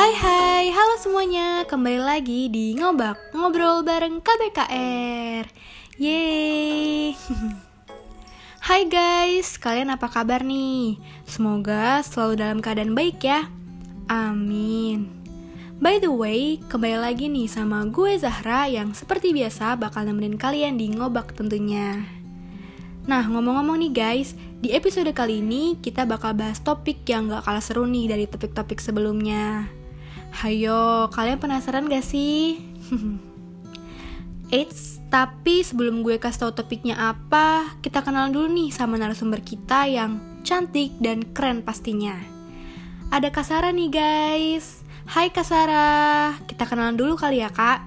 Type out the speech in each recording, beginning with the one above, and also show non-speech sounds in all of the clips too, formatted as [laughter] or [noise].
Hai hai, halo semuanya, kembali lagi di Ngobak, ngobrol bareng KBKR Yeay. [laughs] Hai guys, kalian apa kabar nih? Semoga selalu dalam keadaan baik ya. Amin. By the way, kembali lagi nih sama gue Zahra yang seperti biasa bakal nemenin kalian di Ngobak tentunya. Nah, ngomong-ngomong nih guys, di episode kali ini kita bakal bahas topik yang gak kalah seru nih dari topik-topik sebelumnya. Hayo, kalian penasaran gak sih? [laughs] Eits, tapi sebelum gue kasih tau topiknya apa, kita kenal dulu nih sama narasumber kita yang cantik dan keren pastinya. Ada Kasara nih guys. Hai Kasara, kita kenalan dulu kali ya kak.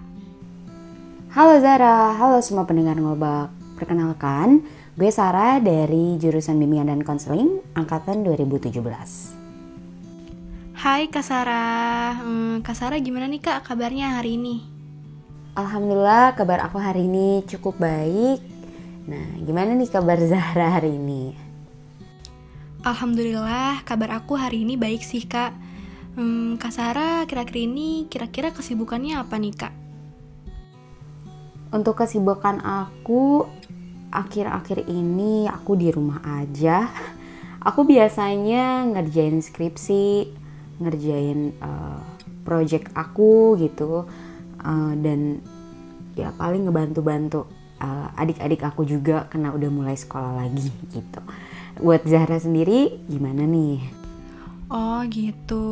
Halo Zara, halo semua pendengar ngobak. Perkenalkan, Gue Sarah dari jurusan Bimbingan dan Konseling angkatan 2017. Hai Kak Sarah, hmm, Kak Sarah gimana nih Kak kabarnya hari ini? Alhamdulillah kabar aku hari ini cukup baik. Nah, gimana nih kabar [laughs] Zahra hari ini? Alhamdulillah kabar aku hari ini baik sih Kak. Hmm, Kak Sarah kira-kira ini kira-kira kesibukannya apa nih Kak? Untuk kesibukan aku akhir-akhir ini aku di rumah aja. [laughs] Aku biasanya ngerjain skripsi, ngerjain uh, project aku gitu, uh, dan ya paling ngebantu-bantu uh, adik-adik aku juga karena udah mulai sekolah lagi gitu. Buat Zahra sendiri gimana nih? Oh gitu,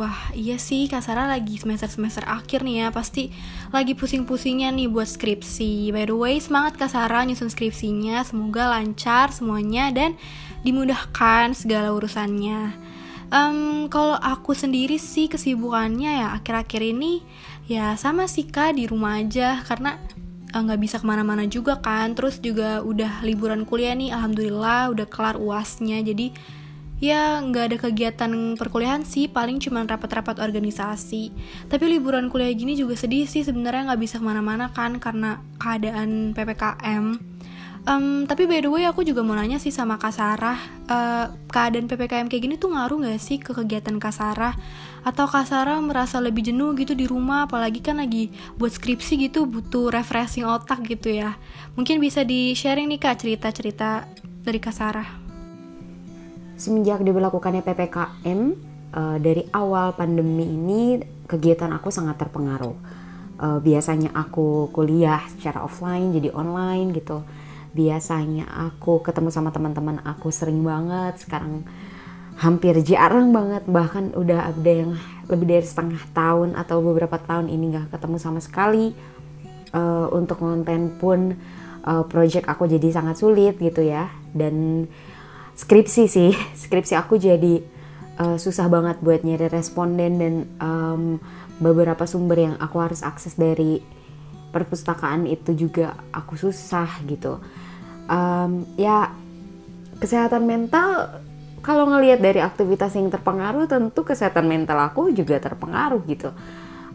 wah iya sih Kak Sarah lagi semester-semester akhir nih ya. Pasti lagi pusing-pusingnya nih buat skripsi. By the way, semangat Kak Sarah nyusun skripsinya. Semoga lancar semuanya dan dimudahkan segala urusannya um, Kalau aku sendiri sih kesibukannya ya akhir-akhir ini Ya sama sih Kak di rumah aja. Karena eh, nggak uh, bisa ke mana-mana juga kan. Terus juga udah liburan kuliah nih Alhamdulillah udah kelar uasnya Jadi ya nggak ada kegiatan perkuliahan sih paling cuma rapat-rapat organisasi. Tapi liburan kuliah gini juga sedih sih sebenarnya nggak bisa ke mana-mana kan karena keadaan ppkm um, tapi by the way aku juga mau nanya sih sama kak Sarah uh, keadaan ppkm kayak gini tuh ngaruh nggak sih ke kegiatan kak Sarah atau kak Sarah merasa lebih jenuh gitu di rumah apalagi kan lagi buat skripsi gitu butuh refreshing otak gitu ya mungkin bisa di sharing nih kak cerita-cerita dari kak Sarah semenjak diberlakukannya PPKM uh, eh, dari awal pandemi ini kegiatan aku sangat terpengaruh. Uh, biasanya aku kuliah secara offline jadi online gitu. Biasanya aku ketemu sama teman-teman aku sering banget. Sekarang hampir jarang banget bahkan udah ada yang lebih dari setengah tahun atau beberapa tahun ini nggak ketemu sama sekali uh, untuk konten pun uh, project aku jadi sangat sulit gitu ya dan skripsi sih [laughs] skripsi aku jadi uh, susah banget buat nyari responden dan um, beberapa sumber yang aku harus akses dari perpustakaan itu juga aku susah gitu um, ya kesehatan mental kalau ngelihat dari aktivitas yang terpengaruh tentu kesehatan mental aku juga terpengaruh gitu.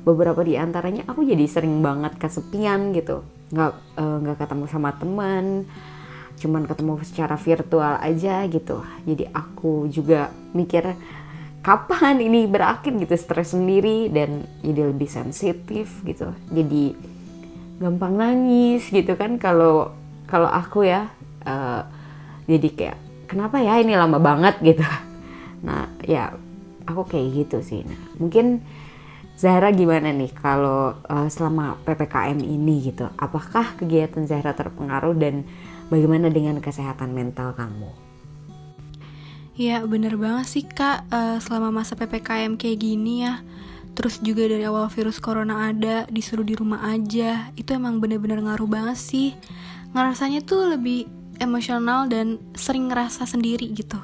Beberapa di antaranya aku jadi sering banget kesepian gitu. Nggak eh, nggak ketemu sama teman cuman ketemu secara virtual aja gitu. Jadi aku juga mikir kapan ini berakhir gitu. Stres sendiri dan jadi lebih sensitif gitu. Jadi gampang nangis gitu kan kalau kalau aku ya uh, jadi kayak kenapa ya ini lama banget? [laughs] gitu. Nah ya aku kayak gitu sih. Nah mungkin Zahra gimana nih kalau uh, selama ppkm ini gitu? Apakah kegiatan Zahra terpengaruh dan Bagaimana dengan kesehatan mental kamu? Ya bener banget sih kak. Uh, Selama masa PPKM kayak gini ya Terus juga dari awal virus corona ada Disuruh di rumah aja Itu emang bener-bener ngaruh banget sih Ngerasanya tuh lebih emosional dan sering ngerasa sendiri gitu.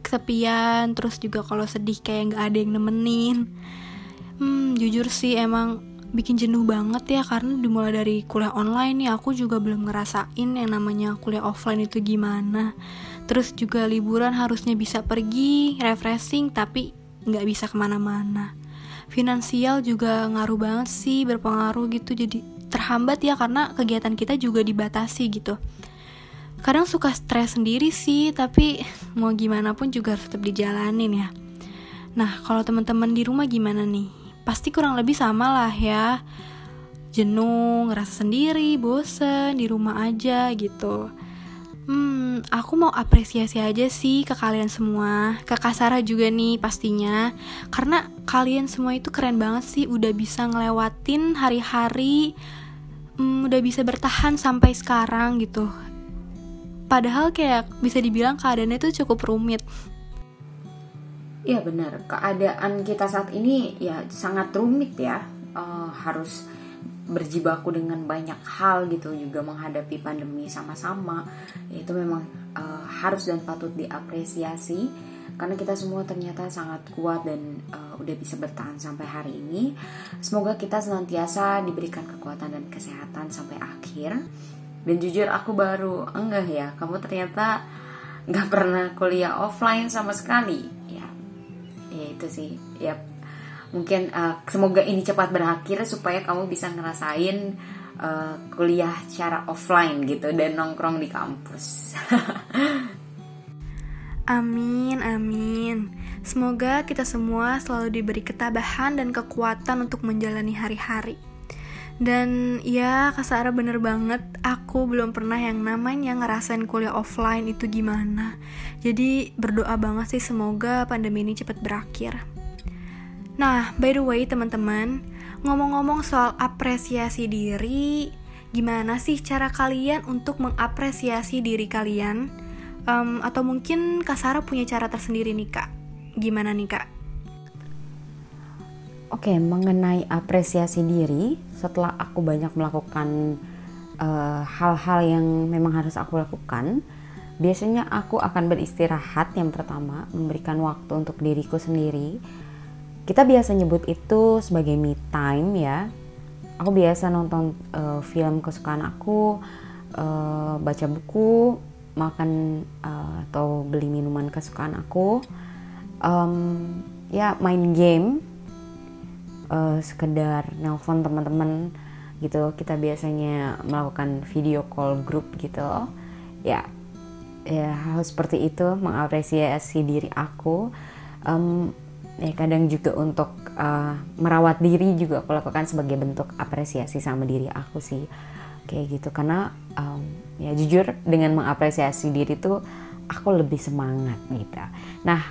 Kesepian Terus juga kalau sedih kayak gak ada yang nemenin. Hmm jujur sih emang bikin jenuh banget ya karena dimulai dari kuliah online nih aku juga belum ngerasain yang namanya kuliah offline itu gimana. Terus juga liburan harusnya bisa pergi refreshing tapi nggak bisa ke mana-mana. Finansial juga ngaruh banget sih berpengaruh gitu jadi terhambat ya karena kegiatan kita juga dibatasi gitu. Kadang suka stres sendiri sih tapi mau gimana pun juga harus tetap dijalanin ya. Nah kalau teman-teman di rumah gimana nih? Pasti kurang lebih sama lah ya. Jenuh ngerasa sendiri bosen di rumah aja gitu Hmm, aku mau apresiasi aja sih ke kalian semua, ke Kasara juga nih pastinya, karena kalian semua itu keren banget sih, udah bisa ngelewatin hari-hari, hmm, udah bisa bertahan sampai sekarang gitu. Padahal kayak bisa dibilang keadaannya itu cukup rumit. Iya benar, keadaan kita saat ini ya sangat rumit ya, uh, harus berjibaku dengan banyak hal gitu juga menghadapi pandemi sama-sama itu memang uh, harus dan patut diapresiasi karena kita semua ternyata sangat kuat dan uh, udah bisa bertahan sampai hari ini. Semoga kita senantiasa diberikan kekuatan dan kesehatan sampai akhir. Dan jujur aku baru enggak ya kamu ternyata nggak pernah kuliah offline sama sekali. Ya ya itu sih ya mungkin uh, semoga ini cepat berakhir supaya kamu bisa ngerasain uh, kuliah secara offline gitu dan nongkrong di kampus. [laughs] amin, amin. Semoga kita semua selalu diberi ketabahan dan kekuatan untuk menjalani hari-hari. Dan ya, Kak Sarah bener banget, aku belum pernah yang namanya ngerasain kuliah offline itu gimana. Jadi berdoa banget sih semoga pandemi ini cepat berakhir. Nah, by the way teman-teman, ngomong-ngomong soal apresiasi diri, gimana sih cara kalian untuk mengapresiasi diri kalian? Um, atau mungkin Kak Sarah punya cara tersendiri nih Kak? Gimana nih Kak? Oke, mengenai apresiasi diri, setelah aku banyak melakukan eh, hal-hal uh, yang memang harus aku lakukan, biasanya aku akan beristirahat yang pertama, memberikan waktu untuk diriku sendiri, kita biasa nyebut itu sebagai me time ya. Aku biasa nonton uh, film kesukaan aku uh, baca buku makan uh, atau beli minuman kesukaan aku. Um, ya main game uh, sekedar nelpon teman-teman gitu. Kita biasanya melakukan video call grup gitu. Ya ya hal seperti itu mengapresiasi diri aku. Um, ya kadang juga untuk uh, merawat diri juga aku lakukan sebagai bentuk apresiasi sama diri aku sih. Kayak gitu karena um, ya jujur dengan mengapresiasi diri tuh aku lebih semangat gitu. Nah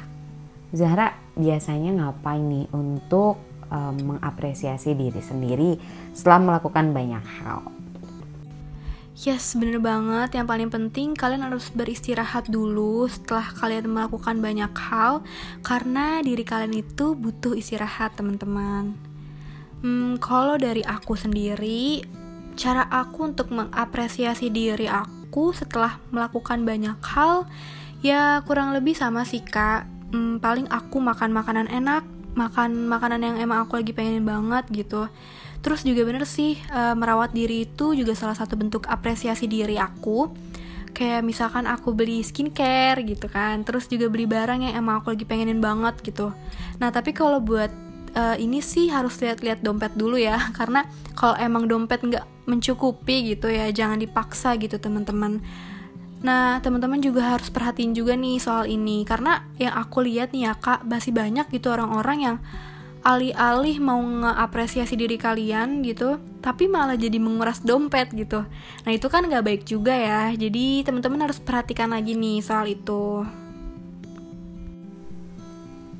Zahra biasanya ngapain nih untuk um, mengapresiasi diri sendiri setelah melakukan banyak hal Yes, bener banget. Yang paling penting kalian harus beristirahat dulu setelah kalian melakukan banyak hal karena diri kalian itu butuh istirahat, teman-teman. Hmm, kalau dari aku sendiri, cara aku untuk mengapresiasi diri aku setelah melakukan banyak hal ya kurang lebih sama sih, Kak. Hmm, paling aku makan makanan enak, makan makanan yang emang aku lagi pengen banget gitu Terus juga bener sih uh, merawat diri itu juga salah satu bentuk apresiasi diri aku. Kayak misalkan aku beli skincare gitu kan, terus juga beli barang yang emang aku lagi pengenin banget gitu. Nah tapi kalau buat uh, ini sih harus lihat-lihat dompet dulu ya, [laughs] karena kalau emang dompet nggak mencukupi gitu ya, jangan dipaksa gitu teman-teman. Nah, teman-teman juga harus perhatiin juga nih soal ini. Karena yang aku lihat nih ya Kak, masih banyak gitu orang-orang yang alih-alih mau ngeapresiasi diri kalian gitu tapi malah jadi menguras dompet gitu. Nah itu kan nggak baik juga ya. Jadi teman-teman harus perhatikan lagi nih soal itu.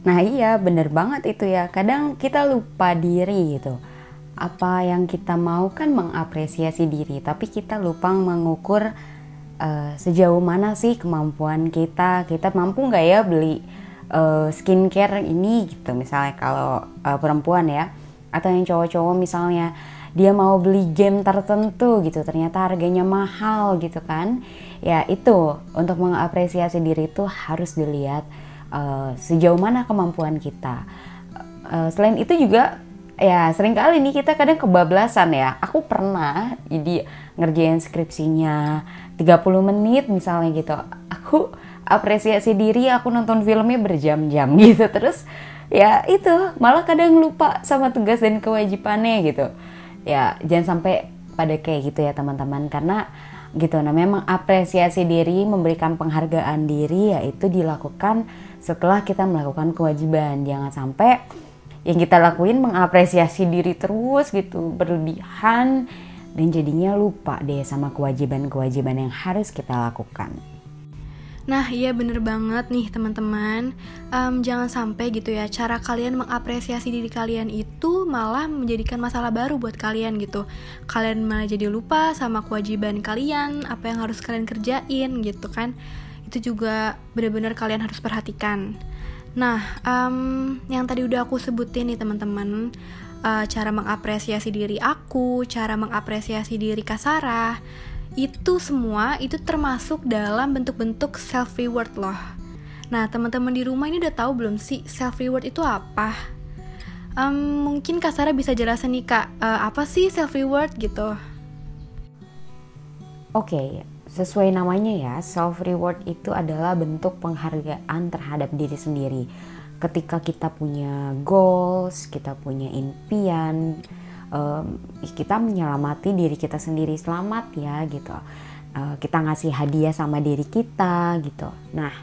Nah iya bener banget itu ya. Kadang kita lupa diri gitu. Apa yang kita mau kan mengapresiasi diri tapi kita lupa mengukur uh, sejauh mana sih kemampuan kita? Kita mampu nggak ya beli uh, skincare ini gitu misalnya kalau uh, perempuan ya atau yang cowok-cowok misalnya dia mau beli game tertentu gitu ternyata harganya mahal gitu kan? Ya itu untuk mengapresiasi diri itu harus dilihat uh, sejauh mana kemampuan kita. Uh, selain itu juga ya sering kali nih kita kadang kebablasan ya. Aku pernah jadi ngerjain skripsinya 30 menit misalnya gitu. Aku apresiasi diri aku nonton filmnya berjam-jam [laughs] gitu. Terus ya itu malah kadang lupa sama tugas dan kewajibannya gitu. Ya jangan sampai pada kayak gitu ya teman-teman. Karena gitu nah memang apresiasi diri memberikan penghargaan diri yaitu dilakukan setelah kita melakukan kewajiban. Jangan sampai yang kita lakuin mengapresiasi diri terus gitu berlebihan dan jadinya lupa deh sama kewajiban-kewajiban yang harus kita lakukan. Nah, iya bener banget nih teman-teman. Um, jangan sampai gitu ya, cara kalian mengapresiasi diri kalian itu malah menjadikan masalah baru buat kalian gitu. Kalian malah jadi lupa sama kewajiban kalian, apa yang harus kalian kerjain gitu kan. Itu juga bener-bener kalian harus perhatikan. Nah, um, yang tadi udah aku sebutin nih teman-teman, uh, cara mengapresiasi diri aku, cara mengapresiasi diri Kasara, itu semua itu termasuk dalam bentuk-bentuk self reward loh. Nah, teman-teman di rumah ini udah tahu belum sih self reward itu apa? Um, mungkin Kak Sarah bisa jelasin nih Kak, uh, apa sih self reward gitu? Oke, okay, sesuai namanya ya, self reward itu adalah bentuk penghargaan terhadap diri sendiri. Ketika kita punya goals, kita punya impian, um, kita menyelamati diri kita sendiri selamat ya gitu. Uh, kita ngasih hadiah sama diri kita gitu. Nah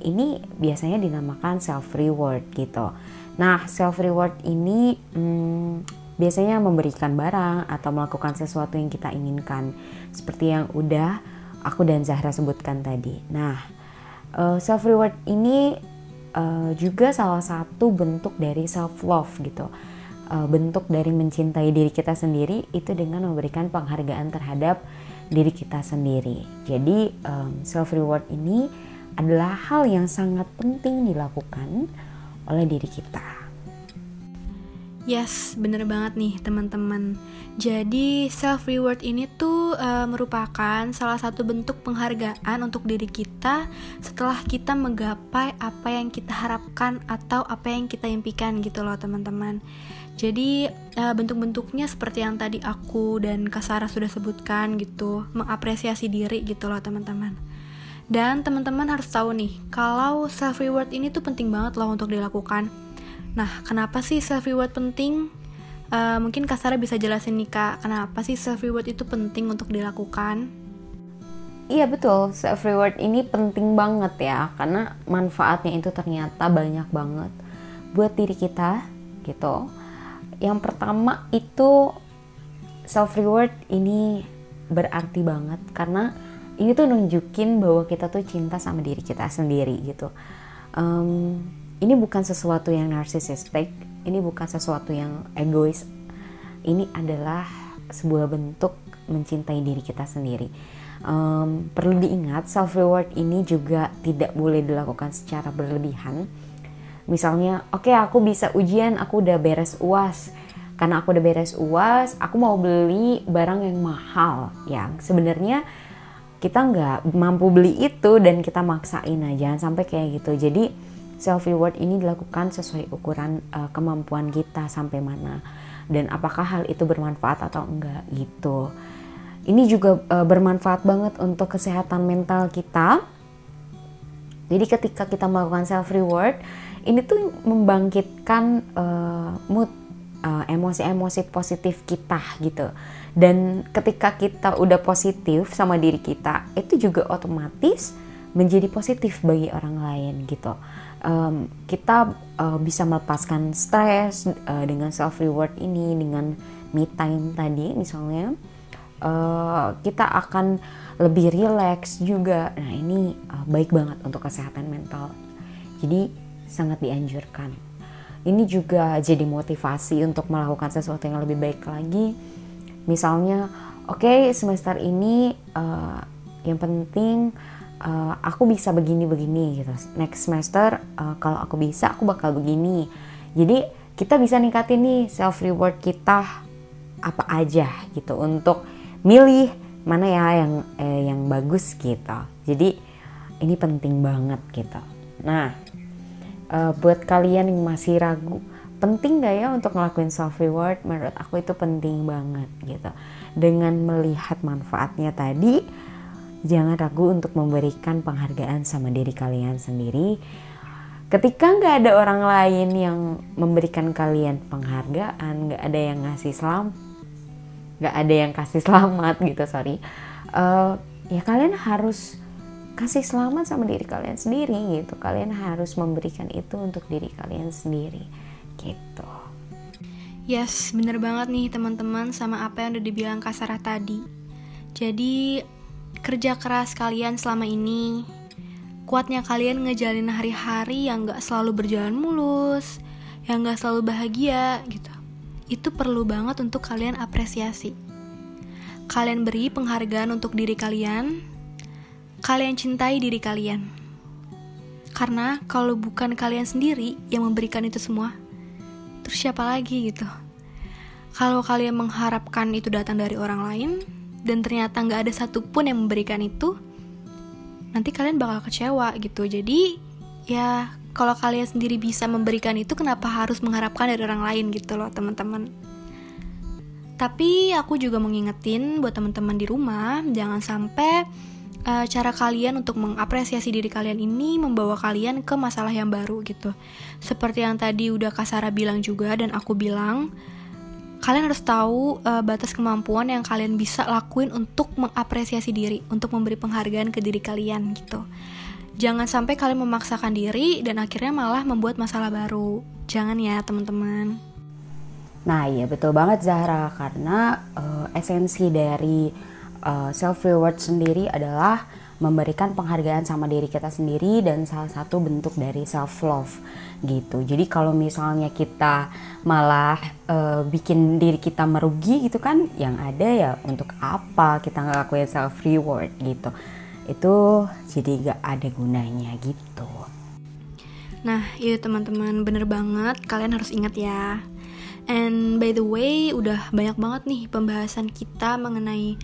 ini biasanya dinamakan self reward gitu. Nah self reward ini hmm, biasanya memberikan barang atau melakukan sesuatu yang kita inginkan. Seperti yang udah aku dan Zahra sebutkan tadi. Nah uh, self reward ini uh, juga salah satu bentuk dari self love gitu uh, bentuk dari mencintai diri kita sendiri itu dengan memberikan penghargaan terhadap diri kita sendiri. Jadi um, self reward ini adalah hal yang sangat penting dilakukan oleh diri kita. Yes, bener banget nih teman-teman. Jadi self reward ini tuh e, merupakan salah satu bentuk penghargaan untuk diri kita setelah kita menggapai apa yang kita harapkan atau apa yang kita impikan gitu loh teman-teman. Jadi e, bentuk-bentuknya seperti yang tadi aku dan Kasara sudah sebutkan gitu, mengapresiasi diri gitu loh teman-teman. Dan teman-teman harus tahu nih, kalau self reward ini tuh penting banget loh untuk dilakukan Nah, kenapa sih self reward penting? Uh, mungkin Kasara bisa jelasin nih kak, kenapa sih self reward itu penting untuk dilakukan? Iya betul, self reward ini penting banget ya, karena manfaatnya itu ternyata banyak banget buat diri kita gitu. Yang pertama itu self reward ini berarti banget karena ini tuh nunjukin bahwa kita tuh cinta sama diri kita sendiri gitu. Um, ini bukan sesuatu yang narsisistik, ini bukan sesuatu yang egois. Ini adalah sebuah bentuk mencintai diri kita sendiri. Um, perlu diingat, self reward ini juga tidak boleh dilakukan secara berlebihan. Misalnya, oke okay, aku bisa ujian, aku udah beres uas. Karena aku udah beres uas, aku mau beli barang yang mahal, yang sebenarnya kita nggak mampu beli itu dan kita maksain aja, jangan sampai kayak gitu. Jadi self reward ini dilakukan sesuai ukuran uh, kemampuan kita sampai mana dan apakah hal itu bermanfaat atau enggak gitu. Ini juga uh, bermanfaat banget untuk kesehatan mental kita. Jadi ketika kita melakukan self reward, ini tuh membangkitkan uh, mood emosi-emosi uh, positif kita gitu. Dan ketika kita udah positif sama diri kita, itu juga otomatis menjadi positif bagi orang lain gitu um, kita uh, bisa melepaskan stres uh, dengan self reward ini dengan me time tadi misalnya uh, kita akan lebih rileks juga. Nah ini uh, baik banget untuk kesehatan mental. Jadi sangat dianjurkan. Ini juga jadi motivasi untuk melakukan sesuatu yang lebih baik lagi. Misalnya oke okay, semester ini uh, yang penting uh, aku bisa begini-begini gitu. Next semester uh, kalau aku bisa aku bakal begini. Jadi kita bisa ningkatin nih self reward kita apa aja gitu untuk milih mana ya yang eh, yang bagus gitu. Jadi ini penting banget gitu. Nah, uh, buat kalian yang masih ragu, penting gak ya untuk ngelakuin self reward? Menurut aku itu penting banget gitu. Dengan melihat manfaatnya tadi, jangan ragu untuk memberikan penghargaan sama diri kalian sendiri. Ketika nggak ada orang lain yang memberikan kalian penghargaan, nggak ada yang ngasih selam, nggak ada yang kasih selamat gitu, sorry. Uh, ya kalian harus kasih selamat sama diri kalian sendiri gitu. Kalian harus memberikan itu untuk diri kalian sendiri gitu. Yes, bener banget nih teman-teman sama apa yang udah dibilang Kak Sarah tadi. Jadi, kerja keras kalian selama ini, kuatnya kalian ngejalin hari-hari yang gak selalu berjalan mulus, yang gak selalu bahagia gitu. Itu perlu banget untuk kalian apresiasi. Kalian beri penghargaan untuk diri kalian, kalian cintai diri kalian. Karena kalau bukan kalian sendiri yang memberikan itu semua, terus siapa lagi gitu kalau kalian mengharapkan itu datang dari orang lain dan ternyata nggak ada satupun yang memberikan itu nanti kalian bakal kecewa gitu jadi ya kalau kalian sendiri bisa memberikan itu kenapa harus mengharapkan dari orang lain gitu loh teman-teman tapi aku juga mengingetin buat teman-teman di rumah jangan sampai uh, cara kalian untuk mengapresiasi diri kalian ini membawa kalian ke masalah yang baru gitu. Seperti yang tadi udah Kasara bilang juga dan aku bilang, kalian harus tahu uh, batas kemampuan yang kalian bisa lakuin untuk mengapresiasi diri, untuk memberi penghargaan ke diri kalian gitu. Jangan sampai kalian memaksakan diri dan akhirnya malah membuat masalah baru. Jangan ya, teman-teman. Nah, iya betul banget Zahra karena uh, esensi dari uh, eh, self reward sendiri adalah memberikan penghargaan sama diri kita sendiri dan salah satu bentuk dari self love gitu. Jadi kalau misalnya kita malah uh, bikin diri kita merugi gitu kan, yang ada ya untuk apa kita ngelakuin self reward gitu. Itu jadi gak ada gunanya gitu. Nah, itu teman-teman bener banget. Kalian harus ingat ya. And by the way, udah banyak banget nih pembahasan kita mengenai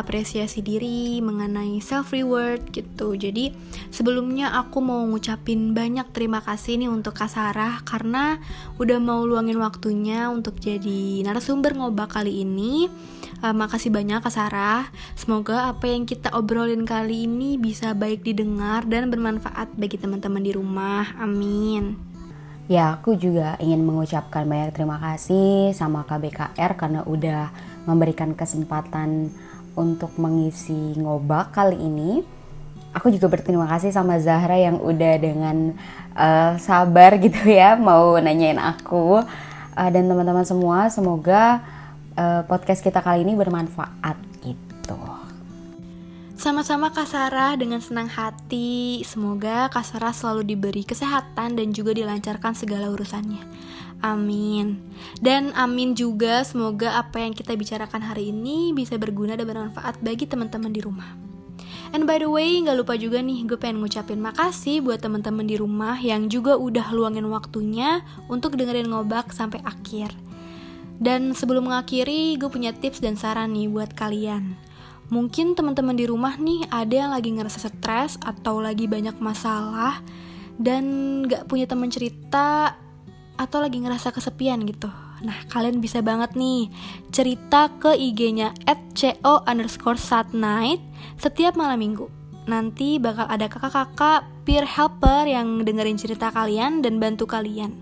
apresiasi diri, mengenai self reward gitu. Jadi sebelumnya aku mau ngucapin banyak terima kasih nih untuk Kak Sarah karena udah mau luangin waktunya untuk jadi narasumber ngobak kali ini. Uh, makasih banyak Kak Sarah. Semoga apa yang kita obrolin kali ini bisa baik didengar dan bermanfaat bagi teman-teman di rumah. Amin. Ya, aku juga ingin mengucapkan banyak terima kasih sama KBKR karena udah memberikan kesempatan untuk mengisi ngobak kali ini. Aku juga berterima kasih sama Zahra yang udah dengan uh, sabar gitu ya mau nanyain aku uh, dan teman-teman semua. Semoga uh, podcast kita kali ini bermanfaat gitu. Sama-sama Kak Sarah dengan senang hati. Semoga Kak Sarah selalu diberi kesehatan dan juga dilancarkan segala urusannya. Amin. Dan amin juga semoga apa yang kita bicarakan hari ini bisa berguna dan bermanfaat bagi teman-teman di rumah. And by the way, gak lupa juga nih, gue pengen ngucapin makasih buat teman-teman di rumah yang juga udah luangin waktunya untuk dengerin ngobak sampai akhir. Dan sebelum mengakhiri, gue punya tips dan saran nih buat kalian. Mungkin teman-teman di rumah nih ada yang lagi ngerasa stres atau lagi banyak masalah dan gak punya teman cerita atau lagi ngerasa kesepian gitu. Nah, kalian bisa banget nih cerita ke IG-nya @co underscore satnight setiap malam minggu. Nanti bakal ada kakak-kakak peer helper yang dengerin cerita kalian dan bantu kalian.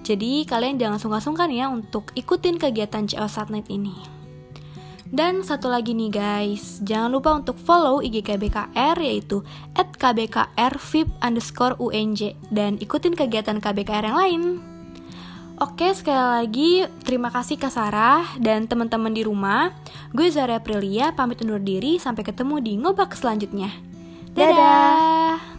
Jadi kalian jangan sungkan-sungkan ya untuk ikutin kegiatan CO Satnight ini. Dan satu lagi nih guys, jangan lupa untuk follow IG KBKR yaitu at dan ikutin kegiatan KBKR yang lain. Oke, sekali lagi terima kasih Kak Sarah dan teman-teman di rumah. Gue Zara Aprilia pamit undur diri sampai ketemu di ngobak selanjutnya. Dadah. Dadah.